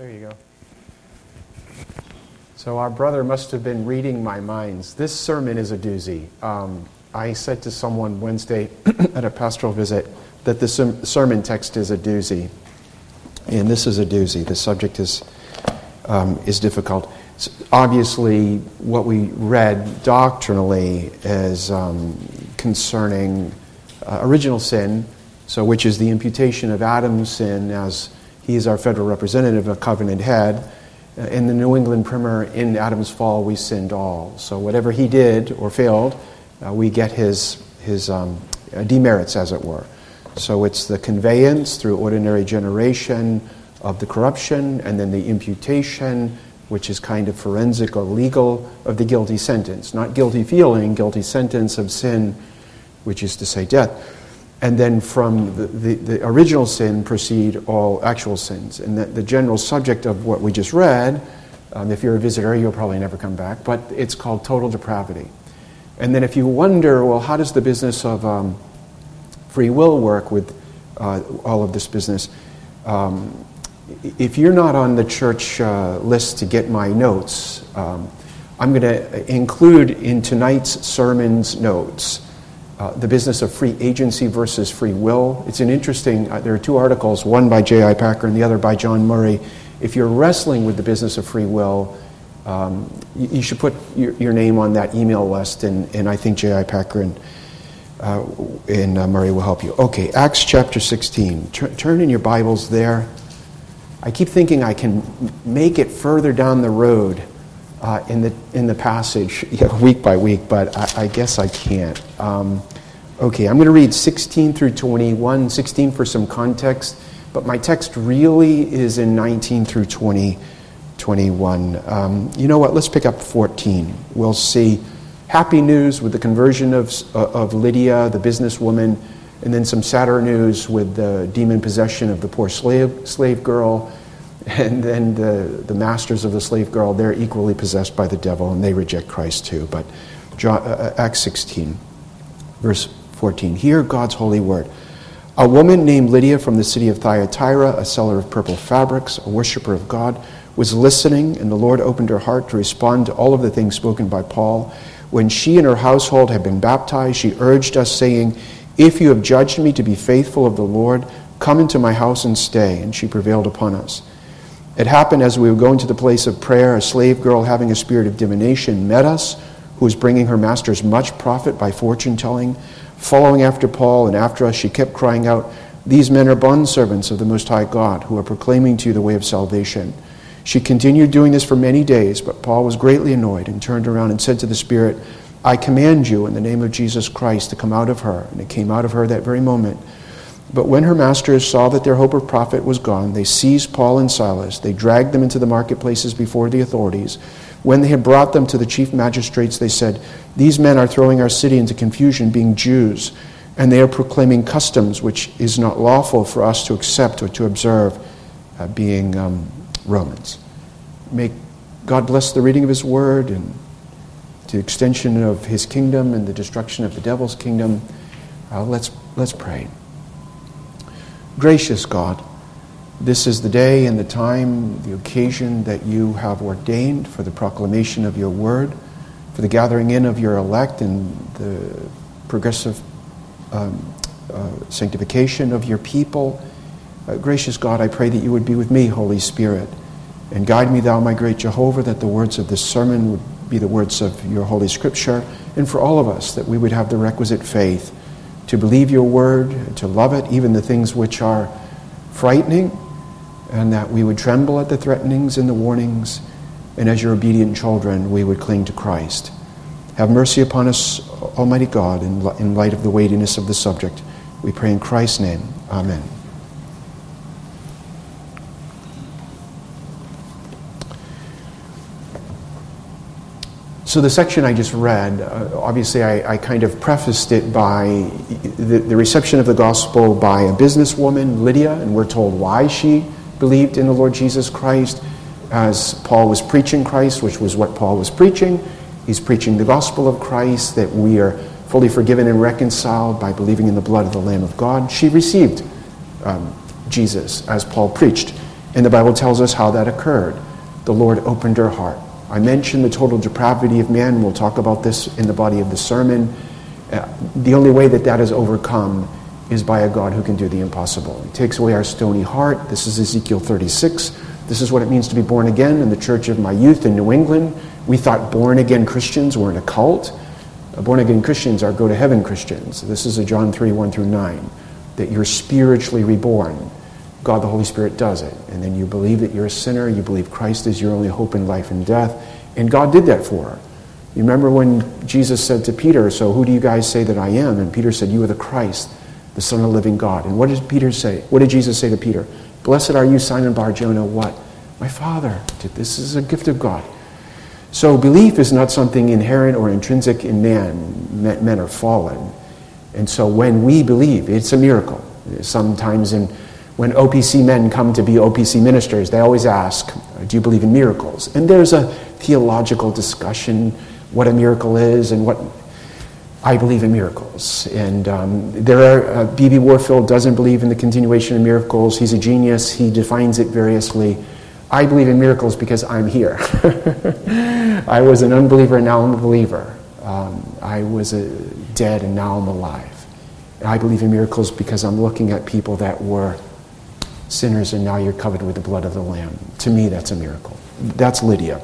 There you go. So our brother must have been reading my minds. This sermon is a doozy. Um, I said to someone Wednesday at a pastoral visit that the sermon text is a doozy. And this is a doozy. The subject is, um, is difficult. obviously, what we read doctrinally is um, concerning uh, original sin, so which is the imputation of Adam's sin as he is our federal representative, a covenant head. Uh, in the New England Primer, in Adam's fall, we sinned all. So whatever he did or failed, uh, we get his, his um, uh, demerits, as it were. So it's the conveyance through ordinary generation of the corruption, and then the imputation, which is kind of forensic or legal, of the guilty sentence. Not guilty feeling, guilty sentence of sin, which is to say death. And then from the, the, the original sin proceed all actual sins. And the, the general subject of what we just read, um, if you're a visitor, you'll probably never come back, but it's called total depravity. And then if you wonder, well, how does the business of um, free will work with uh, all of this business? Um, if you're not on the church uh, list to get my notes, um, I'm going to include in tonight's sermon's notes uh, the business of free agency versus free will. It's an interesting, uh, there are two articles, one by J.I. Packer and the other by John Murray. If you're wrestling with the business of free will, um, you, you, should put your, your, name on that email list, and, and I think J.I. Packer and, uh, and uh, Murray will help you. Okay, Acts chapter 16. Tur- turn in your Bibles there. I keep thinking I can make it further down the road uh, in, the, in the passage week by week, but I, I guess I can't. Um, okay, I'm going to read 16 through 21, 16 for some context, but my text really is in 19 through 20. 21. Um, you know what? Let's pick up 14. We'll see happy news with the conversion of, uh, of Lydia, the businesswoman, and then some sadder news with the demon possession of the poor slave, slave girl. And then the, the masters of the slave girl, they're equally possessed by the devil and they reject Christ too. But John, uh, uh Acts 16, verse 14. Hear God's holy word. A woman named Lydia from the city of Thyatira, a seller of purple fabrics, a worshiper of God, was listening, and the Lord opened her heart to respond to all of the things spoken by Paul. When she and her household had been baptized, she urged us, saying, If you have judged me to be faithful of the Lord, come into my house and stay. And she prevailed upon us. It happened as we were going to the place of prayer, a slave girl having a spirit of divination met us, who was bringing her masters much profit by fortune telling. Following after Paul and after us, she kept crying out, These men are bondservants of the Most High God, who are proclaiming to you the way of salvation. She continued doing this for many days, but Paul was greatly annoyed and turned around and said to the Spirit, I command you in the name of Jesus Christ to come out of her. And it came out of her that very moment. But when her masters saw that their hope of profit was gone, they seized Paul and Silas. They dragged them into the marketplaces before the authorities. When they had brought them to the chief magistrates, they said, These men are throwing our city into confusion, being Jews, and they are proclaiming customs which is not lawful for us to accept or to observe, uh, being um, Romans. May God bless the reading of His Word and the extension of His kingdom and the destruction of the devil's kingdom. Uh, let's, let's pray. Gracious God, this is the day and the time, the occasion that you have ordained for the proclamation of your word, for the gathering in of your elect and the progressive um, uh, sanctification of your people. Uh, gracious God, I pray that you would be with me, Holy Spirit, and guide me, thou, my great Jehovah, that the words of this sermon would be the words of your Holy Scripture, and for all of us, that we would have the requisite faith to believe your word, to love it, even the things which are frightening, and that we would tremble at the threatenings and the warnings, and as your obedient children, we would cling to Christ. Have mercy upon us, Almighty God, in light of the weightiness of the subject. We pray in Christ's name. Amen. So, the section I just read, uh, obviously, I, I, kind of prefaced it by the, the, reception of the gospel by a businesswoman, Lydia, and we're told why she believed in the Lord Jesus Christ as Paul was preaching Christ, which was what Paul was preaching. He's preaching the gospel of Christ, that we are fully forgiven and reconciled by believing in the blood of the Lamb of God. She received um, Jesus as Paul preached. And the Bible tells us how that occurred. The Lord opened her heart. I mentioned the total depravity of man. We'll talk about this in the body of the sermon. Uh, the only way that that is overcome is by a God who can do the impossible. He takes away our stony heart. This is Ezekiel 36. This is what it means to be born again in the church of my youth in New England. We thought born again Christians were in a cult. Uh, born again Christians are go to heaven Christians. This is a John 3 1 through 9, that you're spiritually reborn. God the Holy Spirit does it. And then you believe that you're a sinner, you believe Christ is your only hope in life and death. And God did that for her. You remember when Jesus said to Peter, So who do you guys say that I am? And Peter said, You are the Christ, the Son of the living God. And what did Peter say? What did Jesus say to Peter? Blessed are you, Simon Bar Jonah, what? My Father. This is a gift of God. So belief is not something inherent or intrinsic in man. Men are fallen. And so when we believe, it's a miracle. Sometimes in when OPC men come to be OPC ministers, they always ask, Do you believe in miracles? And there's a theological discussion what a miracle is and what I believe in miracles. And um, there are, B.B. Uh, Warfield doesn't believe in the continuation of miracles. He's a genius, he defines it variously. I believe in miracles because I'm here. I was an unbeliever and now I'm a believer. Um, I was a dead and now I'm alive. I believe in miracles because I'm looking at people that were sinners, and now you're covered with the blood of the Lamb. To me, that's a miracle. That's Lydia.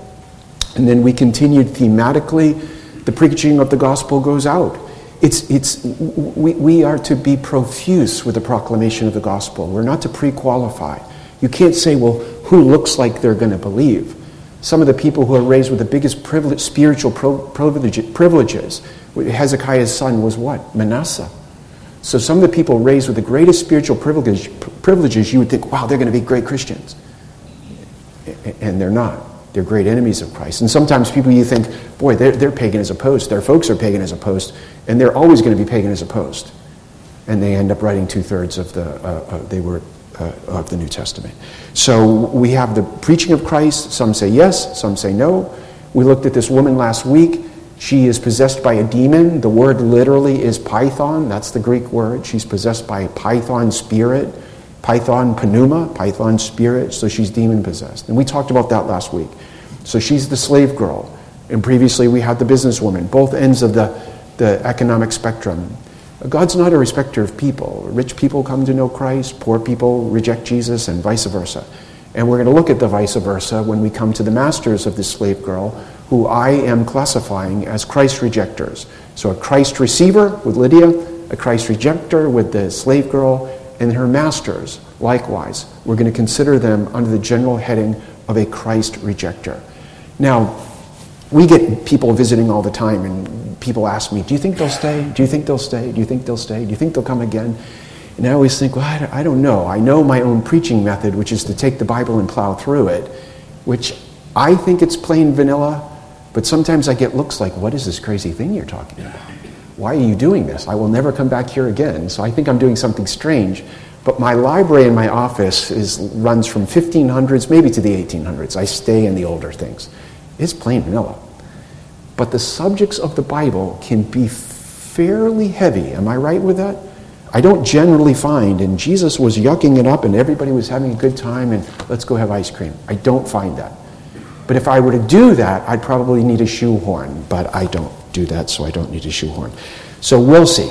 And then we continued thematically. The preaching of the gospel goes out. It's, it's, we, we are to be profuse with the proclamation of the gospel. We're not to pre qualify. You can't say, well, who looks like they're going to believe? Some of the people who are raised with the biggest privilege, spiritual privileges, Hezekiah's son was what? Manasseh. So some of the people raised with the greatest spiritual privilege, privileges, you would think, wow, they're going to be great Christians. And they're not. They're great enemies of Christ. And sometimes people you think, boy, they're, they're pagan as opposed. Their folks are pagan as opposed. And they're always going to be pagan as opposed. And they end up writing two thirds of the, uh, uh, they were, uh, of the New Testament. So we have the preaching of Christ. Some say yes, some say no. We looked at this woman last week she is possessed by a demon. The word literally is python. That's the Greek word. She's possessed by a python spirit. Python pneuma, python spirit. So she's demon possessed. And we talked about that last week. So she's the slave girl. And previously we had the businesswoman, both ends of the, the economic spectrum. God's not a respecter of people. Rich people come to know Christ, poor people reject Jesus, and vice versa. And we're going to look at the vice versa when we come to the masters of this slave girl who I am classifying as Christ rejectors. So a Christ receiver with Lydia, a Christ rejecter with the slave girl, and her masters likewise. We're going to consider them under the general heading of a Christ rejecter. Now, we get people visiting all the time, and people ask me, Do you think they'll stay? Do you think they'll stay? Do you think they'll stay? Do you think they'll come again? And I always think, Well, I don't know. I know my own preaching method, which is to take the Bible and plow through it, which I think it's plain vanilla. But sometimes I get looks like, what is this crazy thing you're talking about? Why are you doing this? I will never come back here again. So I think I'm doing something strange. But my library in my office is, runs from 1500s maybe to the 1800s. I stay in the older things. It's plain vanilla. But the subjects of the Bible can be fairly heavy. Am I right with that? I don't generally find, and Jesus was yucking it up and everybody was having a good time and let's go have ice cream. I don't find that. But if I were to do that, I'd probably need a shoehorn, but I don't do that, so I don't need a shoehorn. So we'll see.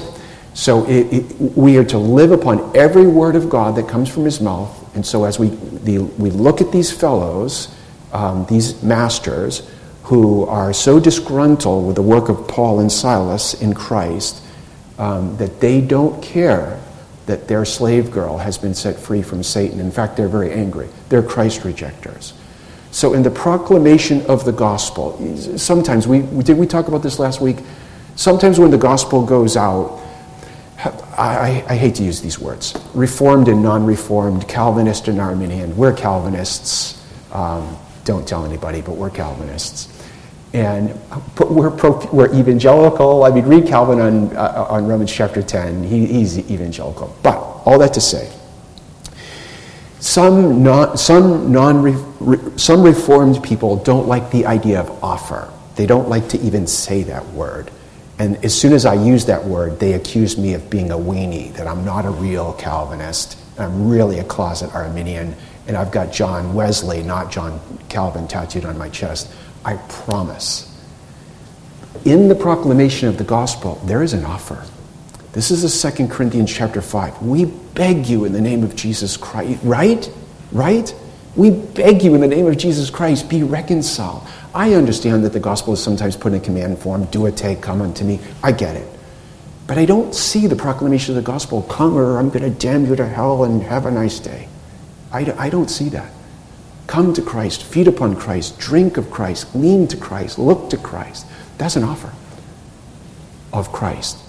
So it, it, we are to live upon every word of God that comes from his mouth. And so as we, the, we look at these fellows, um, these masters, who are so disgruntled with the work of Paul and Silas in Christ um, that they don't care that their slave girl has been set free from Satan. In fact, they're very angry. They're Christ rejectors. So, in the proclamation of the gospel, sometimes we did we talk about this last week. Sometimes when the gospel goes out, I, I, hate to use these words reformed and non reformed, Calvinist and Arminian. We're Calvinists. Um, don't tell anybody, but we're Calvinists. And we're, pro, we're evangelical. I mean, read Calvin on, uh, on Romans chapter 10. He, he's evangelical. But all that to say, some, non, some, non, some reformed people don't like the idea of offer. They don't like to even say that word. And as soon as I use that word, they accuse me of being a weenie, that I'm not a real Calvinist. I'm really a closet Arminian, and I've got John Wesley, not John Calvin, tattooed on my chest. I promise. In the proclamation of the gospel, there is an offer. This is a 2 Corinthians chapter 5. We beg you in the name of Jesus Christ, right? Right? We beg you in the name of Jesus Christ, be reconciled. I understand that the gospel is sometimes put in command form do it, take, come unto me. I get it. But I don't see the proclamation of the gospel come or I'm going to damn you to hell and have a nice day. I, I don't see that. Come to Christ, feed upon Christ, drink of Christ, lean to Christ, look to Christ. That's an offer of Christ.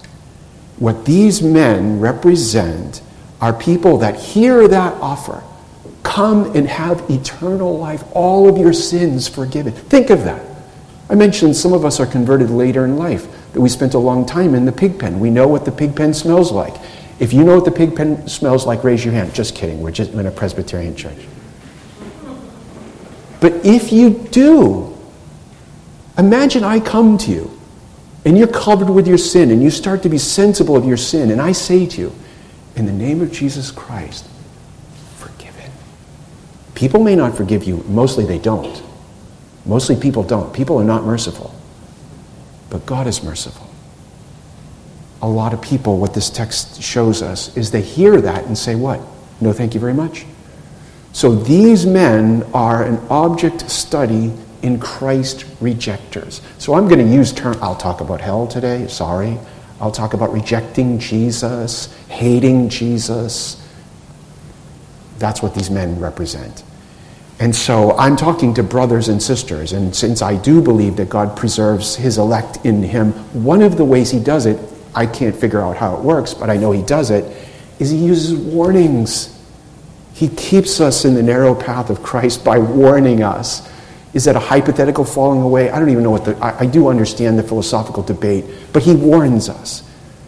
What these men represent are people that hear that offer. Come and have eternal life, all of your sins forgiven. Think of that. I mentioned some of us are converted later in life, that we spent a long time in the pig pen. We know what the pig pen smells like. If you know what the pig pen smells like, raise your hand. Just kidding. We're just in a Presbyterian church. But if you do, imagine I come to you and you're covered with your sin and you start to be sensible of your sin, and I say to you, in the name of Jesus Christ, forgive it. People may not forgive you, mostly they don't. Mostly people don't. People are not merciful. But God is merciful. A lot of people, what this text shows us, is they hear that and say, What? No, thank you very much. So these men are an object study in Christ rejectors. So I'm going to use term I'll talk about hell today, sorry. I'll talk about rejecting Jesus, hating Jesus. That's what these men represent. And so I'm talking to brothers and sisters, and since I do believe that God preserves his elect in him, one of the ways he does it, I can't figure out how it works, but I know he does it, is he uses warnings. He keeps us in the narrow path of Christ by warning us is that a hypothetical falling away? I don't even know what the. I, I do understand the philosophical debate, but he warns us.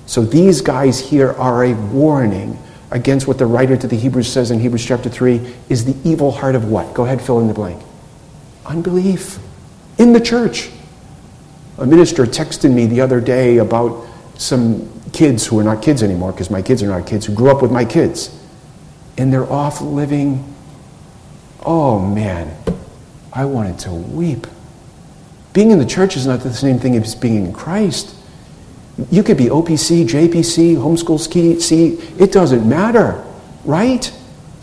So these guys here are a warning against what the writer to the Hebrews says in Hebrews chapter 3 is the evil heart of what? Go ahead, fill in the blank. Unbelief in the church. A minister texted me the other day about some kids who are not kids anymore, because my kids are not kids, who grew up with my kids. And they're off living. Oh man, I wanted to weep. Being in the church is not the same thing as being in Christ. You could be OPC, JPC, homeschool C, it doesn't matter, right?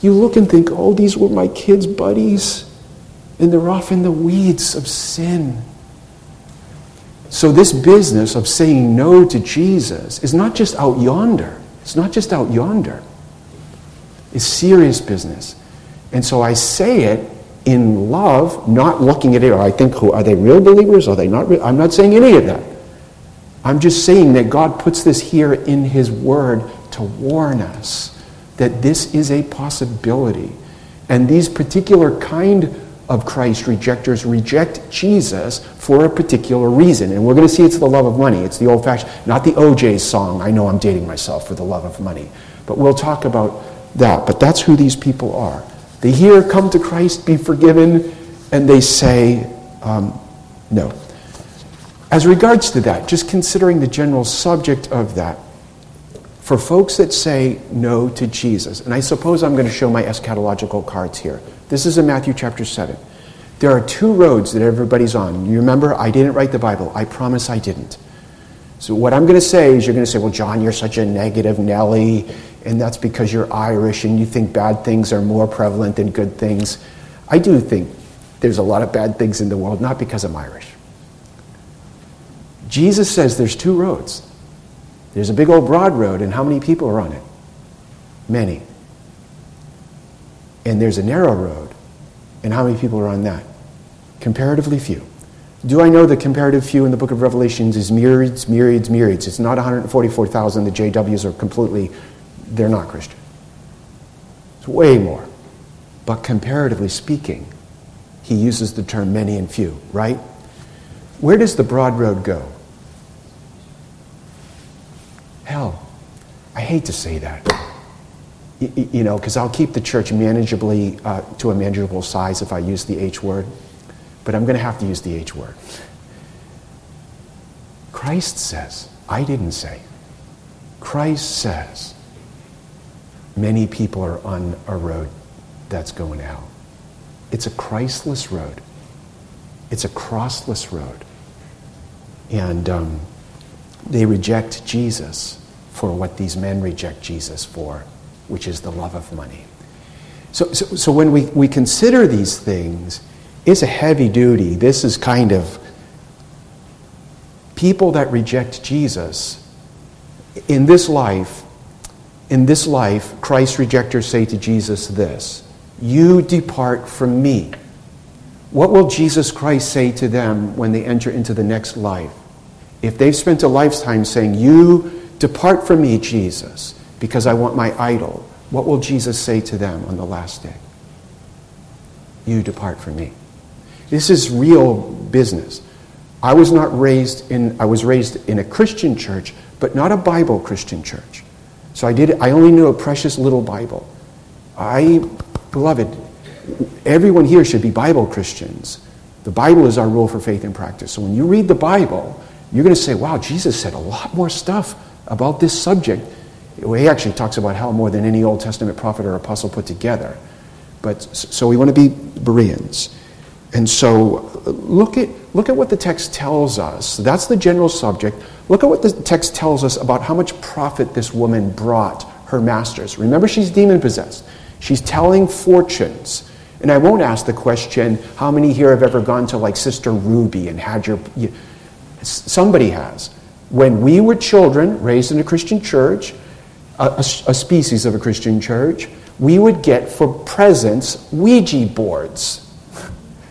You look and think, oh, these were my kids' buddies, and they're off in the weeds of sin. So, this business of saying no to Jesus is not just out yonder. It's not just out yonder. It's serious business. And so I say it in love, not looking at it, or I think, who, are they real believers? Are they not real? I'm not saying any of that. I'm just saying that God puts this here in His Word to warn us that this is a possibility. And these particular kind of Christ rejectors reject Jesus for a particular reason. And we're going to see it's the love of money. It's the old fashioned, not the OJ song, I know I'm dating myself for the love of money. But we'll talk about that. But that's who these people are. They hear, come to Christ, be forgiven, and they say, um, no. As regards to that, just considering the general subject of that, for folks that say no to Jesus, and I suppose I'm going to show my eschatological cards here. This is in Matthew chapter 7. There are two roads that everybody's on. You remember, I didn't write the Bible. I promise I didn't. So, what I'm going to say is, you're going to say, Well, John, you're such a negative Nelly and that's because you're Irish and you think bad things are more prevalent than good things. I do think there's a lot of bad things in the world, not because I'm Irish. Jesus says there's two roads. There's a big old broad road, and how many people are on it? Many. And there's a narrow road, and how many people are on that? Comparatively few. Do I know the comparative few in the book of Revelations is myriads, myriads, myriads? It's not 144,000. The JWs are completely they're not Christian. It's way more. But comparatively speaking, he uses the term many and few, right? Where does the broad road go? Hell. I hate to say that. You, know, because I'll keep the church manageably uh, to a manageable size if I use the H word, but I'm going to have to use the H word. Christ says, I didn't say. Christ says, many people are on a road that's going hell. It's a Christless road. It's a crossless road. And um, they reject Jesus for what these men reject Jesus for, which is the love of money. So, so, so when we, we consider these things, it's a heavy duty. This is kind of people that reject Jesus in this life. In this life, Christ's rejectors say to Jesus this You depart from me. What will Jesus Christ say to them when they enter into the next life? If they've spent a lifetime saying, You depart from me, Jesus, because I want my idol, what will Jesus say to them on the last day? You depart from me. This is real business. I was not raised in I was raised in a Christian church, but not a Bible Christian church. So I did I only knew a precious little Bible. I beloved, everyone here should be Bible Christians. The Bible is our rule for faith and practice. So when you read the Bible, you're going to say, wow, Jesus said a lot more stuff about this subject. He actually talks about hell more than any Old Testament prophet or apostle put together. But so we want to be Bereans. And so uh, look at, look at what the text tells us. That's the general subject. Look at what the text tells us about how much profit this woman brought her masters. Remember, she's demon possessed. She's telling fortunes. And I won't ask the question, how many here have ever gone to like Sister Ruby and had your. You, somebody has. When we were children, raised in a Christian church, a, a, a species of a Christian church, we would get for presents Ouija boards.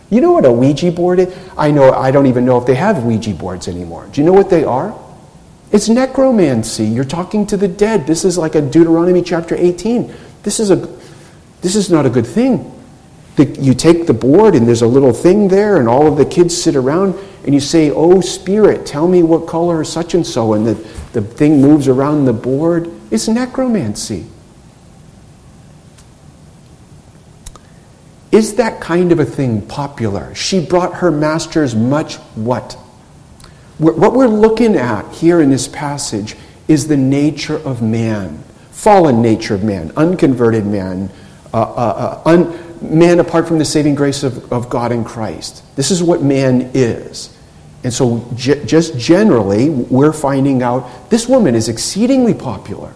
You know what a Ouija board is? I know I don't even know if they have Ouija boards anymore. Do you know what they are? It's necromancy. You're talking to the dead. This is like a Deuteronomy chapter 18. This is a this is not a good thing. The, you take the board and there's a little thing there, and all of the kids sit around and you say, Oh, Spirit, tell me what color is such and so, and the, the thing moves around the board. It's necromancy. Is that kind of a thing popular? She brought her masters much what? What we're looking at here in this passage is the nature of man, fallen nature of man, unconverted man, uh, uh, uh, un, man apart from the saving grace of, of God in Christ. This is what man is. And so, just generally, we're finding out this woman is exceedingly popular.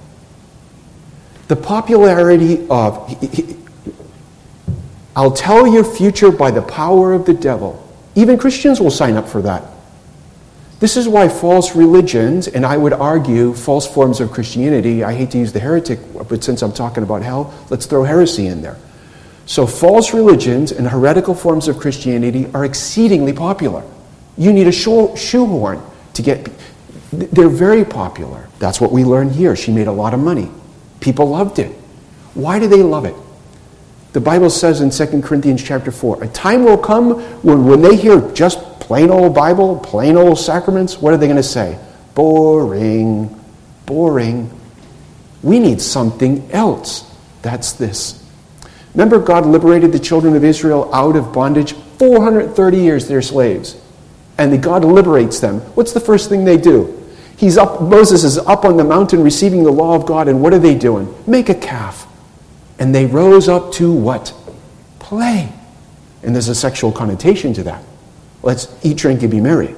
The popularity of, I'll tell your future by the power of the devil. Even Christians will sign up for that. This is why false religions, and I would argue false forms of Christianity, I hate to use the heretic, but since I'm talking about hell, let's throw heresy in there. So, false religions and heretical forms of Christianity are exceedingly popular. You need a shoehorn to get. They're very popular. That's what we learned here. She made a lot of money. People loved it. Why do they love it? The Bible says in 2 Corinthians chapter 4, a time will come when, when they hear just plain old Bible, plain old sacraments, what are they going to say? Boring, boring. We need something else. That's this. Remember, God liberated the children of Israel out of bondage. 430 years they're slaves. And God liberates them. What's the first thing they do? He's up, Moses is up on the mountain receiving the law of God, and what are they doing? Make a calf. And they rose up to what? Play. And there's a sexual connotation to that. Let's eat, drink, and be merry.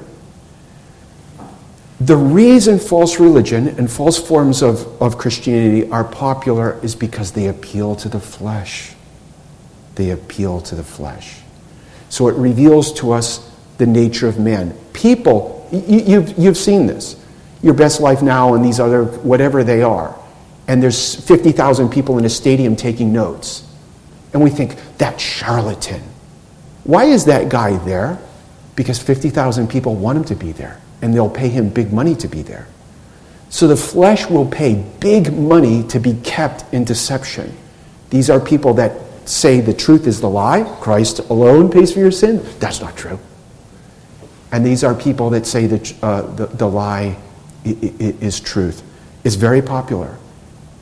The reason false religion and false forms of, of Christianity are popular is because they appeal to the flesh. They appeal to the flesh. So it reveals to us the nature of man. People, you, you've, you've seen this. Your best life now and these other, whatever they are and there's 50,000 people in a stadium taking notes. And we think, that charlatan. Why is that guy there? Because 50,000 people want him to be there, and they'll pay him big money to be there. So the flesh will pay big money to be kept in deception. These are people that say the truth is the lie, Christ alone pays for your sin. That's not true. And these are people that say that uh, the, the lie is truth. It's very popular.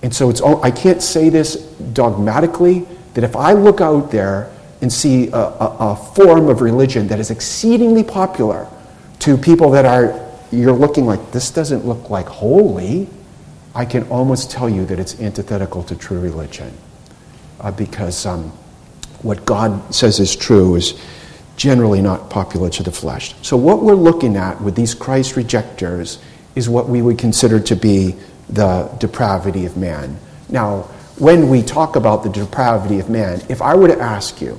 And so it's, all, I can't say this dogmatically that if I look out there and see a, a, a, form of religion that is exceedingly popular to people that are, you're looking like, this doesn't look like holy, I can almost tell you that it's antithetical to true religion. Uh, because um, what God says is true is generally not popular to the flesh. So, what we're looking at with these Christ rejectors is what we would consider to be the depravity of man. Now, when we talk about the depravity of man, if I were to ask you,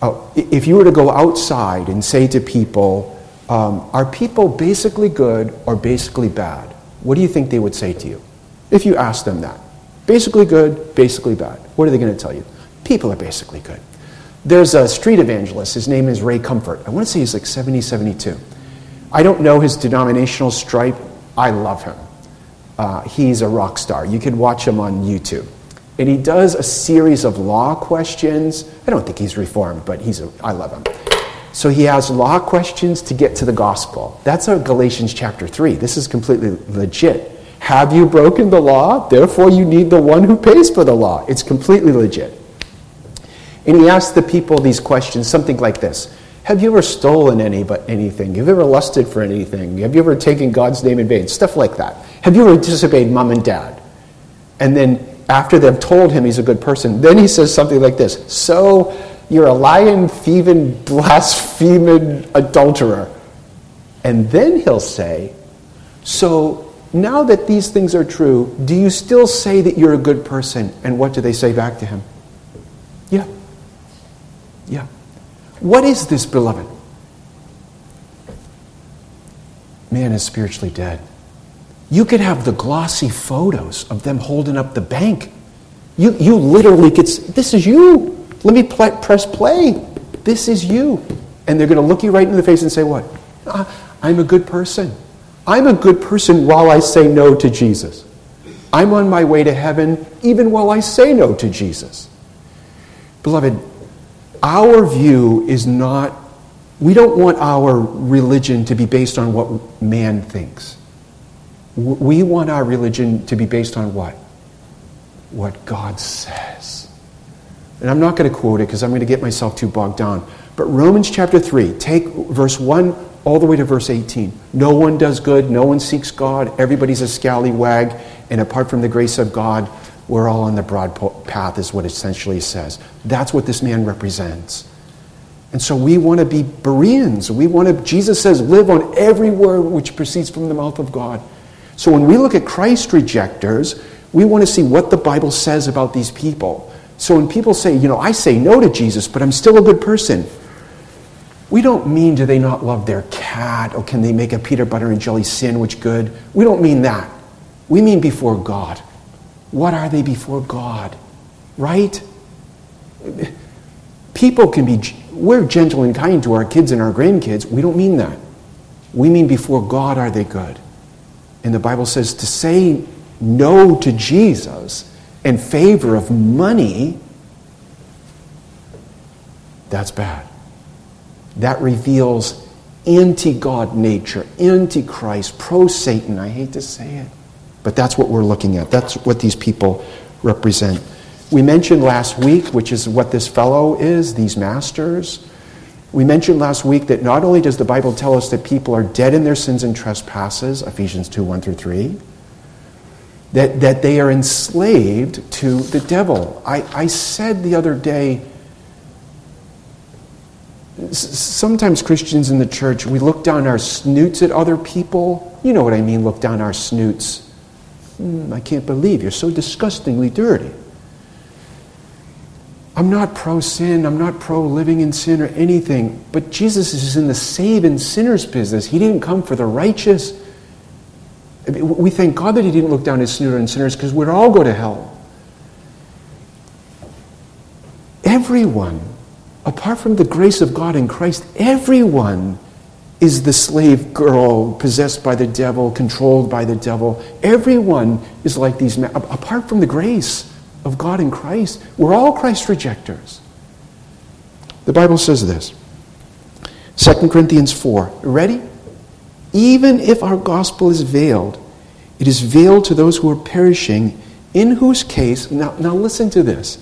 uh, if you were to go outside and say to people, um, are people basically good or basically bad? What do you think they would say to you if you asked them that? Basically good, basically bad. What are they going to tell you? People are basically good. There's a street evangelist. His name is Ray Comfort. I want to say he's like 70, 72. I don't know his denominational stripe. I love him. Uh, he's a rock star. You can watch him on YouTube. And he does a series of law questions. I don't think he's reformed, but he's a, I love him. So he has law questions to get to the gospel. That's our Galatians chapter 3. This is completely legit. Have you broken the law? Therefore, you need the one who pays for the law. It's completely legit. And he asks the people these questions, something like this Have you ever stolen any, but anything? Have you ever lusted for anything? Have you ever taken God's name in vain? Stuff like that. Have you ever disobeyed mom and dad? And then after they've told him he's a good person, then he says something like this So you're a lying, thieving, blaspheming adulterer. And then he'll say, So now that these things are true, do you still say that you're a good person? And what do they say back to him? Yeah. Yeah. What is this, beloved? Man is spiritually dead. You could have the glossy photos of them holding up the bank. You, you literally could, this is you. Let me press play. This is you. And they're going to look you right in the face and say, What? Ah, I'm a good person. I'm a good person while I say no to Jesus. I'm on my way to heaven even while I say no to Jesus. Beloved, our view is not, we don't want our religion to be based on what man thinks. We want our religion to be based on what? What God says. And I'm not going to quote it because I'm going to get myself too bogged down. But Romans chapter 3, take verse 1 all the way to verse 18. No one does good, no one seeks God, everybody's a scallywag, and apart from the grace of God, we're all on the broad path, is what essentially says. That's what this man represents. And so we want to be Bereans. We want to, Jesus says, live on every word which proceeds from the mouth of God. So when we look at Christ rejectors, we want to see what the Bible says about these people. So when people say, you know, I say no to Jesus, but I'm still a good person, we don't mean do they not love their cat or can they make a peanut butter and jelly sandwich good. We don't mean that. We mean before God. What are they before God? Right? People can be, we're gentle and kind to our kids and our grandkids. We don't mean that. We mean before God are they good. And the Bible says to say no to Jesus in favor of money, that's bad that reveals anti God nature, anti Christ, pro Satan. I hate to say it, but that's what we're looking at. That's what these people represent. We mentioned last week, which is what this fellow is, these masters. We mentioned last week that not only does the Bible tell us that people are dead in their sins and trespasses, Ephesians 2 1 through 3, that, that they are enslaved to the devil. I, I said the other day, sometimes Christians in the church, we look down our snoots at other people. You know what I mean, look down our snoots. Mm, I can't believe you're so disgustingly dirty. I'm not pro sin, I'm not pro living in sin or anything, but Jesus is in the saving sinners business. He didn't come for the righteous. we thank God that He didn't look down his snoot on sinners because we'd all go to hell. Everyone apart from the grace of God in Christ, everyone is the slave girl possessed by the devil, controlled by the devil. Everyone is like these men. Apart from the grace of God in Christ, we're all Christ rejectors. The Bible says this 2 Corinthians 4. Ready? Even if our gospel is veiled, it is veiled to those who are perishing, in whose case, now, now listen to this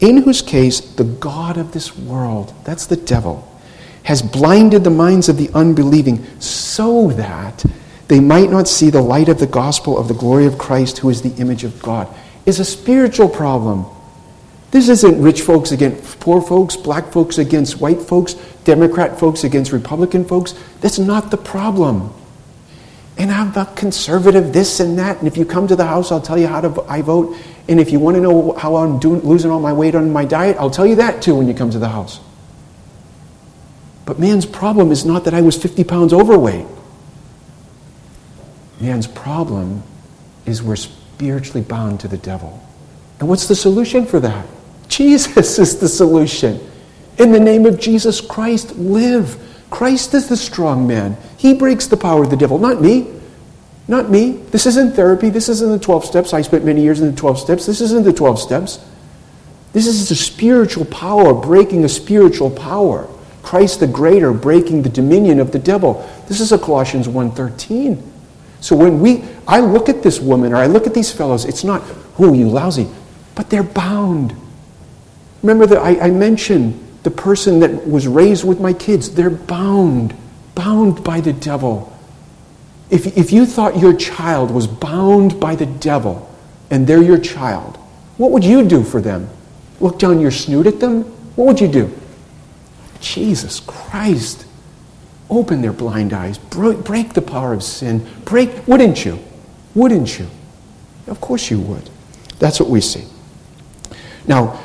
in whose case the God of this world, that's the devil, has blinded the minds of the unbelieving so that they might not see the light of the gospel of the glory of Christ, who is the image of God, is a spiritual problem. This isn't rich folks against poor folks, black folks against white folks, Democrat folks against Republican folks. That's not the problem. And I'm a conservative, this and that. And if you come to the house, I'll tell you how to, I vote. And if you want to know how I'm doing, losing all my weight on my diet, I'll tell you that too when you come to the house. But man's problem is not that I was 50 pounds overweight. Man's problem is we're spiritually bound to the devil. And what's the solution for that? Jesus is the solution. In the name of Jesus Christ, live. Christ is the strong man. He breaks the power of the devil, not me. Not me. This isn't therapy. This isn't the 12 steps. I spent many years in the 12 steps. This isn't the 12 steps. This is the spiritual power breaking a spiritual power. Christ the greater breaking the dominion of the devil. This is a Colossians 1:13. So when we I look at this woman or I look at these fellows, it's not, oh, you lousy, but they're bound. Remember that I, I mentioned the person that was raised with my kids, they're bound, bound by the devil. If, if you thought your child was bound by the devil and they're your child, what would you do for them? Look down your snoot at them? What would you do? Jesus Christ. Open their blind eyes. Break the power of sin. Break, wouldn't you? Wouldn't you? Of course you would. That's what we see. Now,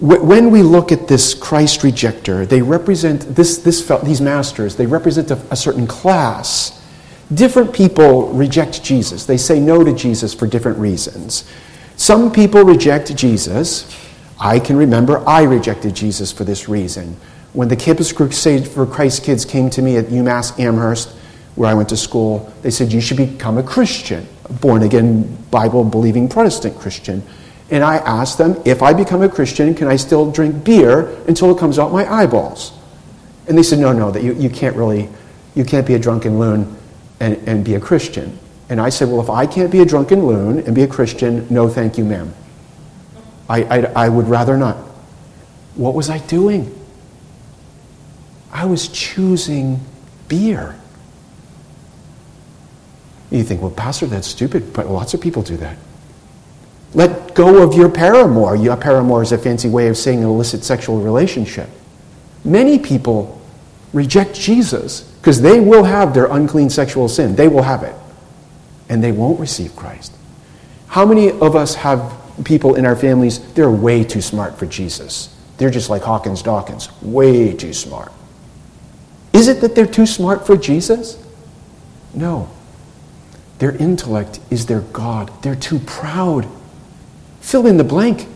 when we look at this Christ rejecter, they represent this, this, these masters, they represent a, a certain class. Different people reject Jesus. They say no to Jesus for different reasons. Some people reject Jesus. I can remember I rejected Jesus for this reason. When the Campus Crusade for Christ kids came to me at UMass Amherst, where I went to school, they said, You should become a Christian, born again, Bible believing Protestant Christian. And I asked them, if I become a Christian, can I still drink beer until it comes out my eyeballs? And they said, no, no, that you, you can't really, you can't be a drunken loon and, and be a Christian. And I said, well, if I can't be a drunken loon and be a Christian, no thank you, ma'am. I, I, I would rather not. What was I doing? I was choosing beer. You think, well, Pastor, that's stupid, but lots of people do that. Let go of your paramour. Your paramour is a fancy way of saying an illicit sexual relationship. Many people reject Jesus because they will have their unclean sexual sin. They will have it. And they won't receive Christ. How many of us have people in our families, they're way too smart for Jesus? They're just like Hawkins Dawkins, way too smart. Is it that they're too smart for Jesus? No. Their intellect is their God. They're too proud Fill in the blank.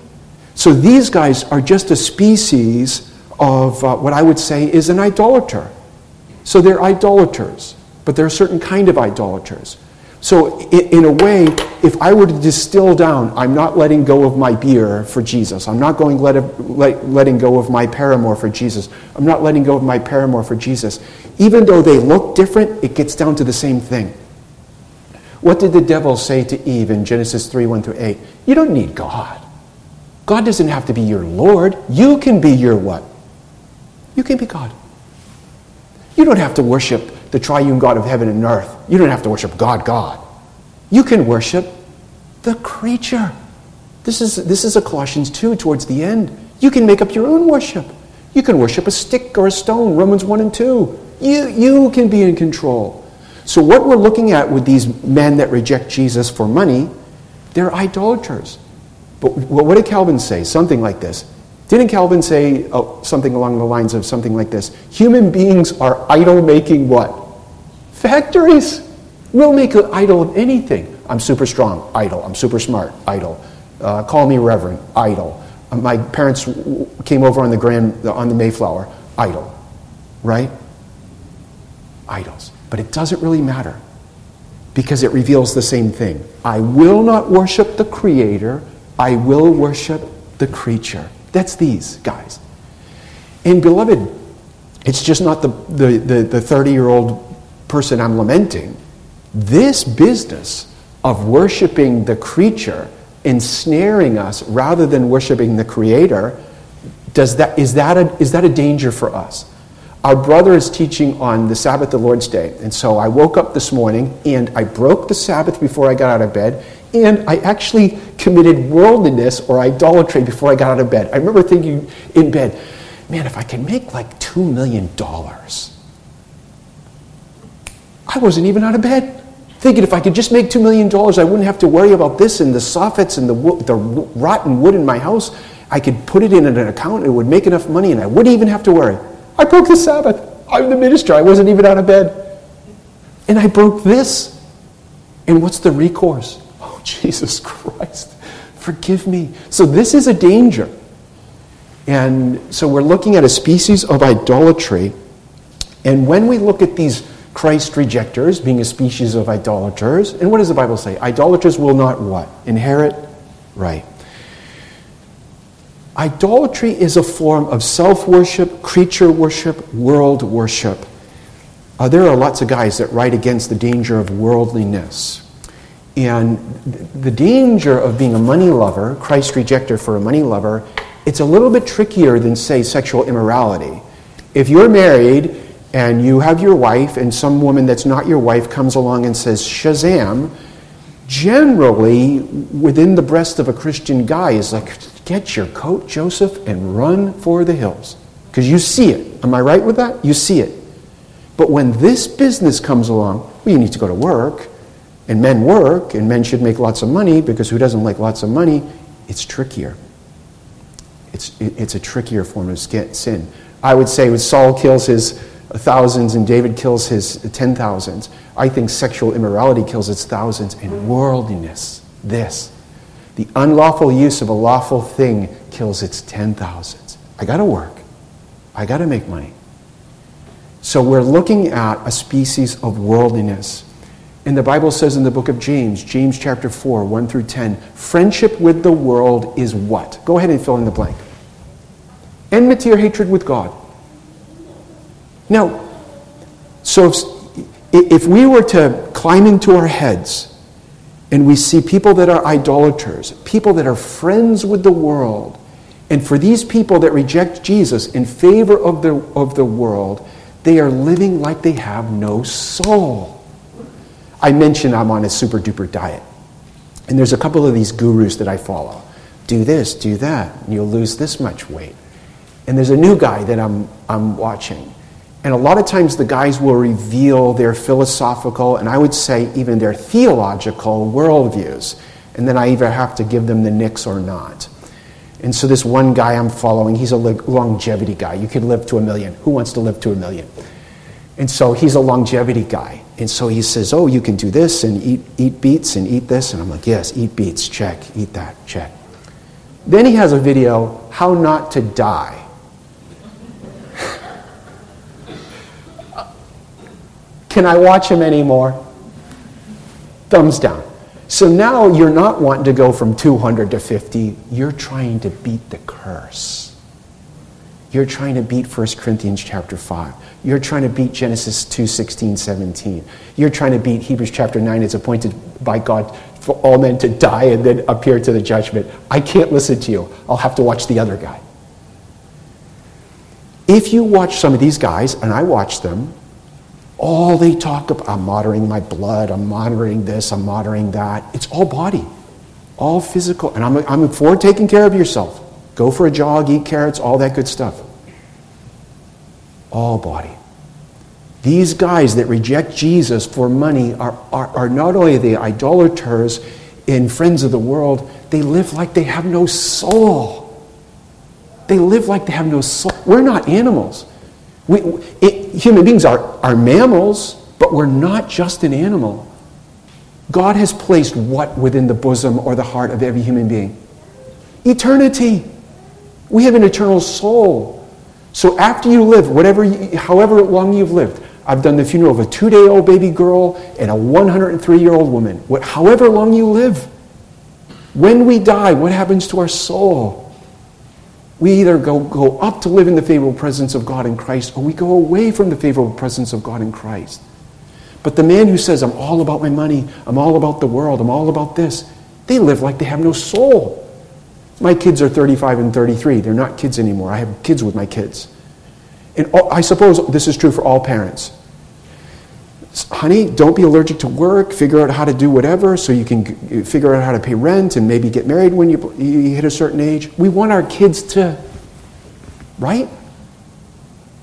So these guys are just a species of uh, what I would say is an idolater. So they're idolaters, but they're a certain kind of idolaters. So, in a way, if I were to distill down, I'm not letting go of my beer for Jesus. I'm not going let, let, letting go of my paramour for Jesus. I'm not letting go of my paramour for Jesus. Even though they look different, it gets down to the same thing. What did the devil say to Eve in Genesis 3 1 through 8? You don't need God. God doesn't have to be your Lord. You can be your what? You can be God. You don't have to worship the triune God of heaven and earth. You don't have to worship God, God. You can worship the creature. This is, this is a Colossians 2 towards the end. You can make up your own worship. You can worship a stick or a stone, Romans 1 and 2. You, you can be in control. So, what we're looking at with these men that reject Jesus for money, they're idolaters. But what did Calvin say? Something like this. Didn't Calvin say oh, something along the lines of something like this? Human beings are idol making what? Factories. We'll make an idol of anything. I'm super strong, idol. I'm super smart, idol. Uh, call me reverend, idol. Uh, my parents came over on the Grand on the Mayflower, idol. Right? Idols. But it doesn't really matter because it reveals the same thing. I will not worship the Creator, I will worship the creature. That's these guys. And beloved, it's just not the, the, the 30 year old person I'm lamenting. This business of worshiping the creature, ensnaring us rather than worshiping the Creator, does that, is, that a, is that a danger for us? Our brother is teaching on the Sabbath, the Lord's Day. And so I woke up this morning and I broke the Sabbath before I got out of bed. And I actually committed worldliness or idolatry before I got out of bed. I remember thinking in bed, man, if I can make like $2 million, I wasn't even out of bed. Thinking if I could just make $2 million, I wouldn't have to worry about this and the soffits and the, the rotten wood in my house. I could put it in an account, it would make enough money, and I wouldn't even have to worry. I broke the Sabbath. I'm the minister. I wasn't even out of bed. And I broke this. And what's the recourse? Oh, Jesus Christ, forgive me. So this is a danger. And so we're looking at a species of idolatry. And when we look at these Christ rejectors being a species of idolaters, and what does the Bible say? Idolaters will not what? Inherit? Right. Idolatry is a form of self worship, creature worship, world worship. Uh, there are lots of guys that write against the danger of worldliness. And the danger of being a money lover, Christ rejecter for a money lover, it's a little bit trickier than, say, sexual immorality. If you're married and you have your wife, and some woman that's not your wife comes along and says, Shazam, generally, within the breast of a Christian guy is like, get your coat, Joseph, and run for the hills. Because you see it. Am I right with that? You see it. But when this business comes along, well, you need to go to work, and men work, and men should make lots of money, because who doesn't like lots of money? It's trickier. It's, it's a trickier form of sin. I would say when Saul kills his thousands and David kills his ten thousands, I think sexual immorality kills its thousands, and worldliness, this, the unlawful use of a lawful thing kills its ten thousands. I got to work. I got to make money. So we're looking at a species of worldliness. And the Bible says in the book of James, James chapter 4, 1 through 10, friendship with the world is what? Go ahead and fill in the blank. Enmity or hatred with God. Now, so if, if we were to climb into our heads and we see people that are idolaters, people that are friends with the world, and for these people that reject Jesus in favor of the, of the world, they are living like they have no soul. I mentioned I'm on a super duper diet. And there's a couple of these gurus that I follow. Do this, do that, and you'll lose this much weight. And there's a new guy that I'm, I'm watching. And a lot of times the guys will reveal their philosophical, and I would say even their theological worldviews. And then I either have to give them the nicks or not. And so this one guy I'm following, he's a longevity guy. You could live to a million. Who wants to live to a million? And so he's a longevity guy. And so he says, Oh, you can do this and eat, eat beets and eat this. And I'm like, Yes, eat beets, check. Eat that, check. Then he has a video, How Not to Die. Can I watch him anymore? Thumbs down. So now you're not wanting to go from 200 to 50, you're trying to beat the curse. You're trying to beat 1 Corinthians chapter 5. You're trying to beat Genesis 2 16, 17. You're trying to beat Hebrews chapter 9. It's appointed by God for all men to die and then appear to the judgment. I can't listen to you. I'll have to watch the other guy. If you watch some of these guys, and I watch them, all they talk about, I'm monitoring my blood, I'm monitoring this, I'm monitoring that. It's all body, all physical. And I'm, I'm for taking care of yourself. Go for a jog, eat carrots, all that good stuff. All body. These guys that reject Jesus for money are, are, are not only the idolaters and friends of the world, they live like they have no soul. They live like they have no soul. We're not animals. We, it, human beings are, are mammals, but we're not just an animal. God has placed what within the bosom or the heart of every human being? Eternity. We have an eternal soul. So after you live, whatever, you, however long you've lived, I've done the funeral of a two-day-old baby girl and a 103-year-old woman. What, however long you live, when we die, what happens to our soul? We either go, go up to live in the favorable presence of God in Christ or we go away from the favorable presence of God in Christ. But the man who says, I'm all about my money, I'm all about the world, I'm all about this, they live like they have no soul. My kids are 35 and 33. They're not kids anymore. I have kids with my kids. And I suppose this is true for all parents. Honey, don't be allergic to work. Figure out how to do whatever so you can figure out how to pay rent and maybe get married when you, you hit a certain age. We want our kids to, right?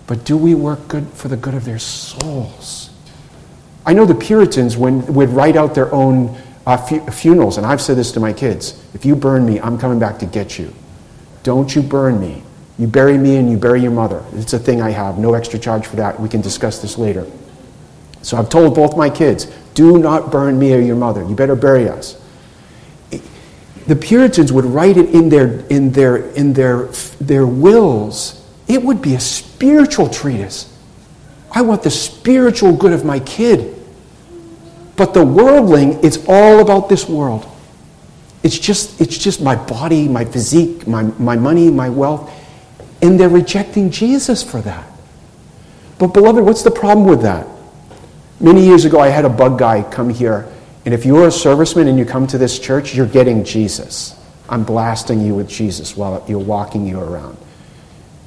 But do we work good for the good of their souls? I know the Puritans when, would write out their own uh, fu- funerals, and I've said this to my kids if you burn me, I'm coming back to get you. Don't you burn me. You bury me and you bury your mother. It's a thing I have, no extra charge for that. We can discuss this later. So I've told both my kids do not burn me or your mother. You better bury us. The Puritans would write it in their, in their, in their, their wills. It would be a spiritual treatise. I want the spiritual good of my kid. But the worldling, it's all about this world. It's just, it's just my body, my physique, my, my money, my wealth. And they're rejecting Jesus for that. But, beloved, what's the problem with that? Many years ago, I had a bug guy come here. And if you're a serviceman and you come to this church, you're getting Jesus. I'm blasting you with Jesus while you're walking you around.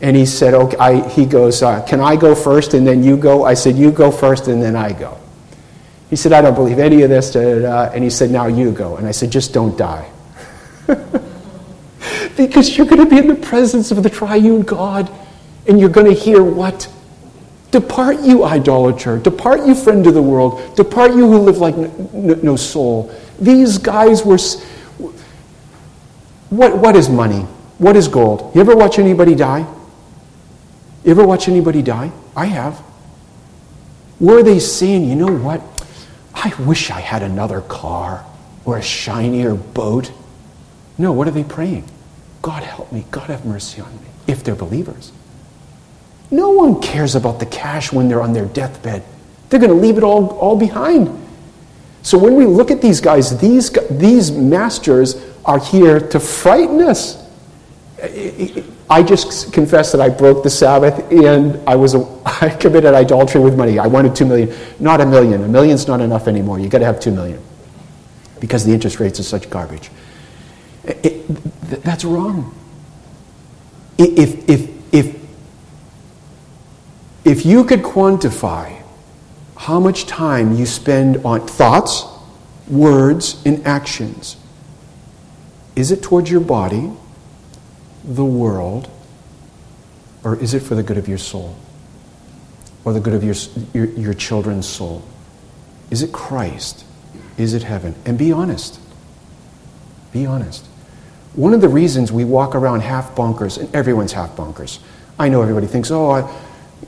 And he said, okay, I, he goes, uh, can I go first and then you go? I said, you go first and then I go. He said, I don't believe any of this. Da, da, da. And he said, now you go. And I said, just don't die. because you're going to be in the presence of the triune God and you're going to hear what? Depart, you idolater. Depart, you friend of the world. Depart, you who live like no, no soul. These guys were. What, what is money? What is gold? You ever watch anybody die? You ever watch anybody die? I have. Were they saying, you know what? I wish I had another car or a shinier boat. No, what are they praying? God help me. God have mercy on me. If they're believers. No one cares about the cash when they're on their deathbed. They're going to leave it all, all behind. So when we look at these guys, these, these masters are here to frighten us. I just confess that I broke the Sabbath and I, was a, I committed idolatry with money. I wanted two million, not a million. A million's not enough anymore. You've got to have two million because the interest rates are such garbage. It, it, that's wrong. If, if, if, if you could quantify how much time you spend on thoughts, words, and actions, is it towards your body, the world, or is it for the good of your soul? Or the good of your, your, your children's soul? Is it Christ? Is it heaven? And be honest. Be honest. One of the reasons we walk around half bonkers, and everyone's half bonkers. I know everybody thinks, oh, I,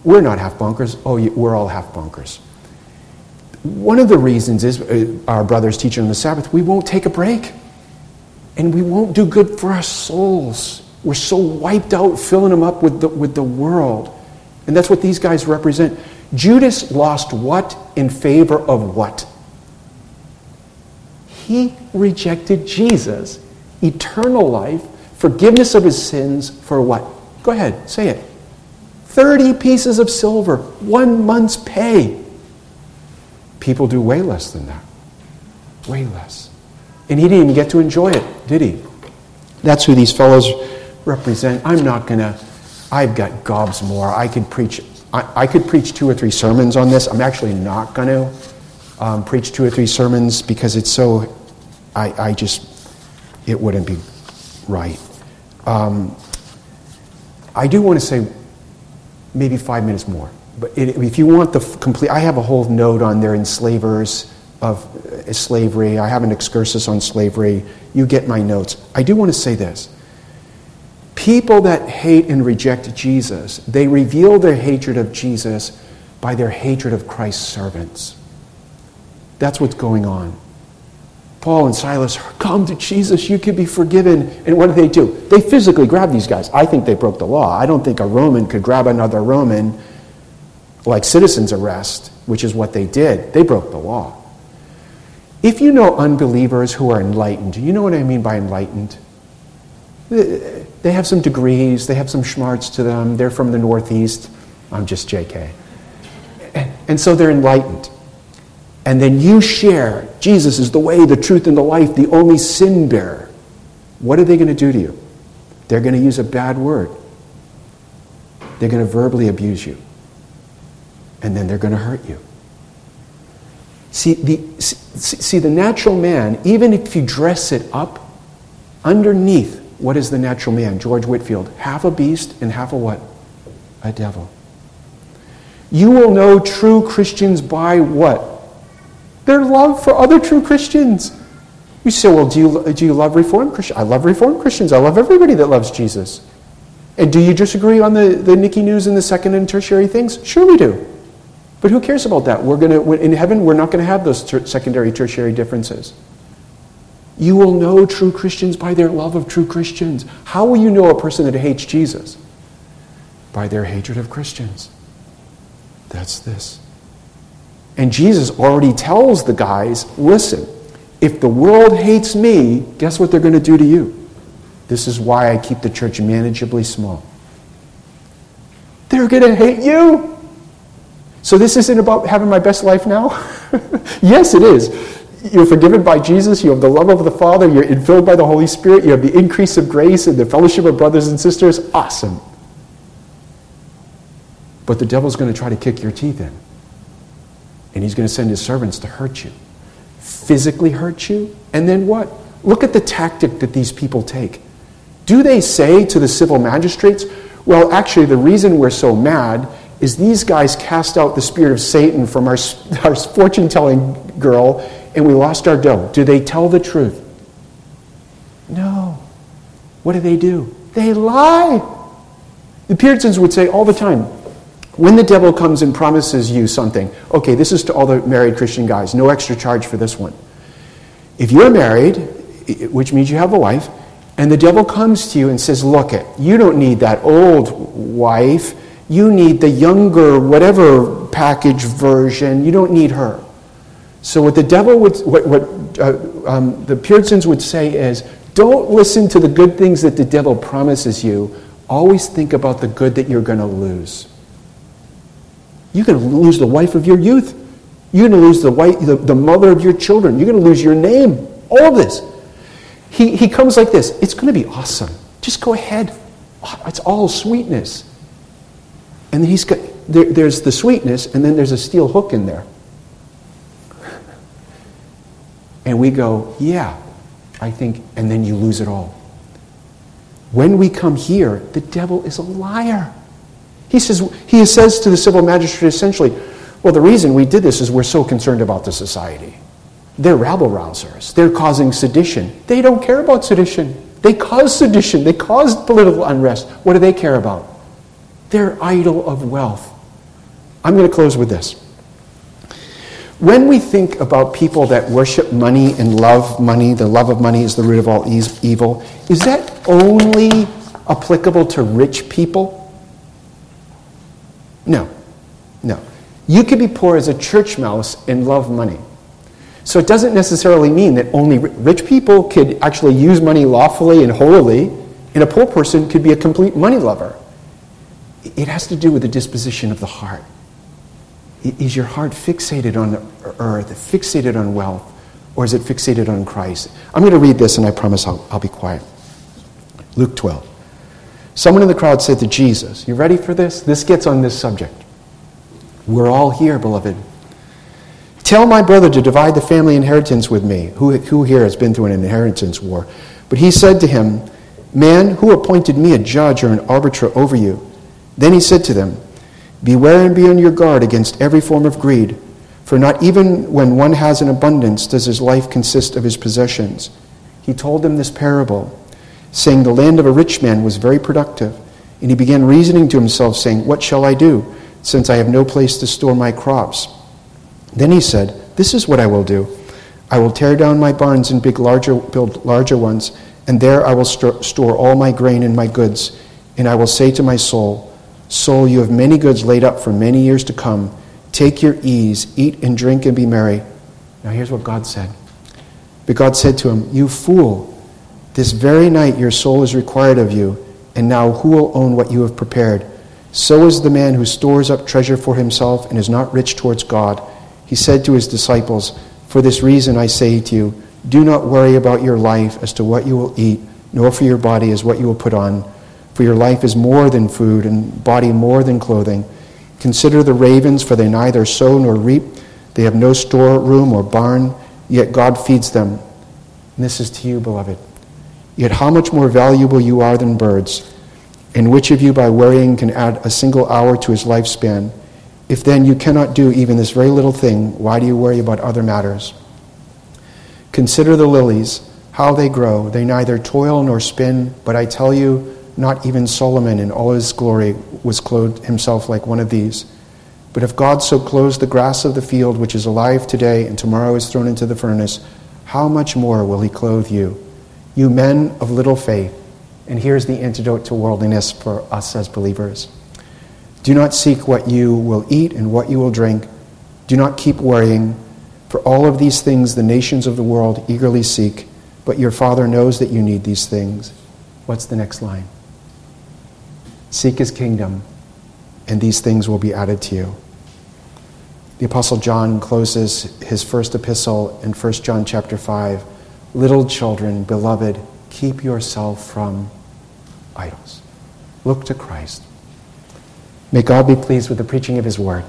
we're not half bunkers. Oh, we're all half bunkers. One of the reasons is uh, our brothers teaching on the Sabbath, we won't take a break. And we won't do good for our souls. We're so wiped out filling them up with the, with the world. And that's what these guys represent. Judas lost what in favor of what? He rejected Jesus, eternal life, forgiveness of his sins for what? Go ahead, say it. 30 pieces of silver, one month's pay. People do way less than that. Way less. And he didn't even get to enjoy it, did he? That's who these fellows represent. I'm not going to, I've got gobs more. I could preach. I, I, could preach two or three sermons on this. I'm actually not going to um, preach two or three sermons because it's so, I, I just, it wouldn't be right. Um, I do want to say maybe five minutes more. But it, if you want the complete, I have a whole note on their enslavers of uh, slavery. I have an excursus on slavery. You get my notes. I do want to say this. People that hate and reject Jesus, they reveal their hatred of Jesus by their hatred of Christ's servants. That's what's going on. Paul and Silas come to Jesus, you can be forgiven. And what do they do? They physically grab these guys. I think they broke the law. I don't think a Roman could grab another Roman like citizen's arrest, which is what they did. They broke the law. If you know unbelievers who are enlightened, you know what I mean by enlightened? They have some degrees, they have some schmarts to them, they're from the Northeast. I'm just JK. And so they're enlightened and then you share Jesus is the way, the truth, and the life, the only sin bearer, what are they going to do to you? They're going to use a bad word. They're going to verbally abuse you. And then they're going to hurt you. See the, see, the natural man, even if you dress it up, underneath, what is the natural man? George Whitefield, half a beast and half a what? A devil. You will know true Christians by what? Their love for other true Christians. You say, well, do you, do you love Reformed Christians? I love Reformed Christians. I love everybody that loves Jesus. And do you disagree on the, the Nicky News and the second and tertiary things? Sure, we do. But who cares about that? We're gonna, in heaven, we're not going to have those ter- secondary, tertiary differences. You will know true Christians by their love of true Christians. How will you know a person that hates Jesus? By their hatred of Christians. That's this. And Jesus already tells the guys listen, if the world hates me, guess what they're going to do to you? This is why I keep the church manageably small. They're going to hate you. So this isn't about having my best life now? yes, it is. You're forgiven by Jesus. You have the love of the Father. You're infilled by the Holy Spirit. You have the increase of grace and the fellowship of brothers and sisters. Awesome. But the devil's going to try to kick your teeth in. And he's going to send his servants to hurt you, physically hurt you. And then what? Look at the tactic that these people take. Do they say to the civil magistrates, well, actually, the reason we're so mad is these guys cast out the spirit of Satan from our, our fortune telling girl and we lost our dough. Do they tell the truth? No. What do they do? They lie. The Puritans would say all the time when the devil comes and promises you something, okay, this is to all the married Christian guys, no extra charge for this one. If you're married, which means you have a wife, and the devil comes to you and says, Look, it, you don't need that old wife you need the younger, whatever package version. You don't need her. So, what the devil would, what, what uh, um, the Puritans would say is don't listen to the good things that the devil promises you. Always think about the good that you're going to lose. You're going to lose the wife of your youth. You're going to lose the, wife, the, the mother of your children. You're going to lose your name. All of this. He, he comes like this It's going to be awesome. Just go ahead. Oh, it's all sweetness. And he's got, there, there's the sweetness, and then there's a steel hook in there. And we go, yeah, I think, and then you lose it all. When we come here, the devil is a liar. He says, he says to the civil magistrate essentially, well, the reason we did this is we're so concerned about the society. They're rabble rousers. They're causing sedition. They don't care about sedition. They cause sedition. They cause political unrest. What do they care about? Their idol of wealth. I'm going to close with this. When we think about people that worship money and love money, the love of money is the root of all evil, is that only applicable to rich people? No. No. You could be poor as a church mouse and love money. So it doesn't necessarily mean that only rich people could actually use money lawfully and holily, and a poor person could be a complete money lover it has to do with the disposition of the heart. Is your heart fixated on earth, fixated on wealth, or is it fixated on Christ? I'm going to read this and I promise I'll, I'll be quiet. Luke 12. Someone in the crowd said to Jesus, You ready for this? This gets on this subject. We're all here, beloved. Tell my brother to divide the family inheritance with me. Who, who here has been through an inheritance war? But he said to him, Man, who appointed me a judge or an arbiter over you? Then he said to them, Beware and be on your guard against every form of greed, for not even when one has an abundance does his life consist of his possessions. He told them this parable, saying, The land of a rich man was very productive. And he began reasoning to himself, saying, What shall I do, since I have no place to store my crops? Then he said, This is what I will do. I will tear down my barns and big larger, build larger ones, and there I will st- store all my grain and my goods. And I will say to my soul, Soul, you have many goods laid up for many years to come. Take your ease, eat and drink and be merry. Now, here's what God said. But God said to him, You fool, this very night your soul is required of you, and now who will own what you have prepared? So is the man who stores up treasure for himself and is not rich towards God. He said to his disciples, For this reason I say to you, do not worry about your life as to what you will eat, nor for your body as what you will put on. For your life is more than food, and body more than clothing. Consider the ravens, for they neither sow nor reap, They have no storeroom or barn, yet God feeds them. And this is to you, beloved. Yet how much more valuable you are than birds. And which of you, by worrying, can add a single hour to his lifespan? If then you cannot do even this very little thing, why do you worry about other matters? Consider the lilies, how they grow. They neither toil nor spin, but I tell you, not even Solomon in all his glory was clothed himself like one of these. But if God so clothes the grass of the field, which is alive today and tomorrow is thrown into the furnace, how much more will he clothe you? You men of little faith. And here's the antidote to worldliness for us as believers. Do not seek what you will eat and what you will drink. Do not keep worrying, for all of these things the nations of the world eagerly seek, but your Father knows that you need these things. What's the next line? Seek his kingdom, and these things will be added to you. The apostle John closes his first epistle in 1 John chapter 5. Little children, beloved, keep yourself from idols. Look to Christ. May God be pleased with the preaching of his word.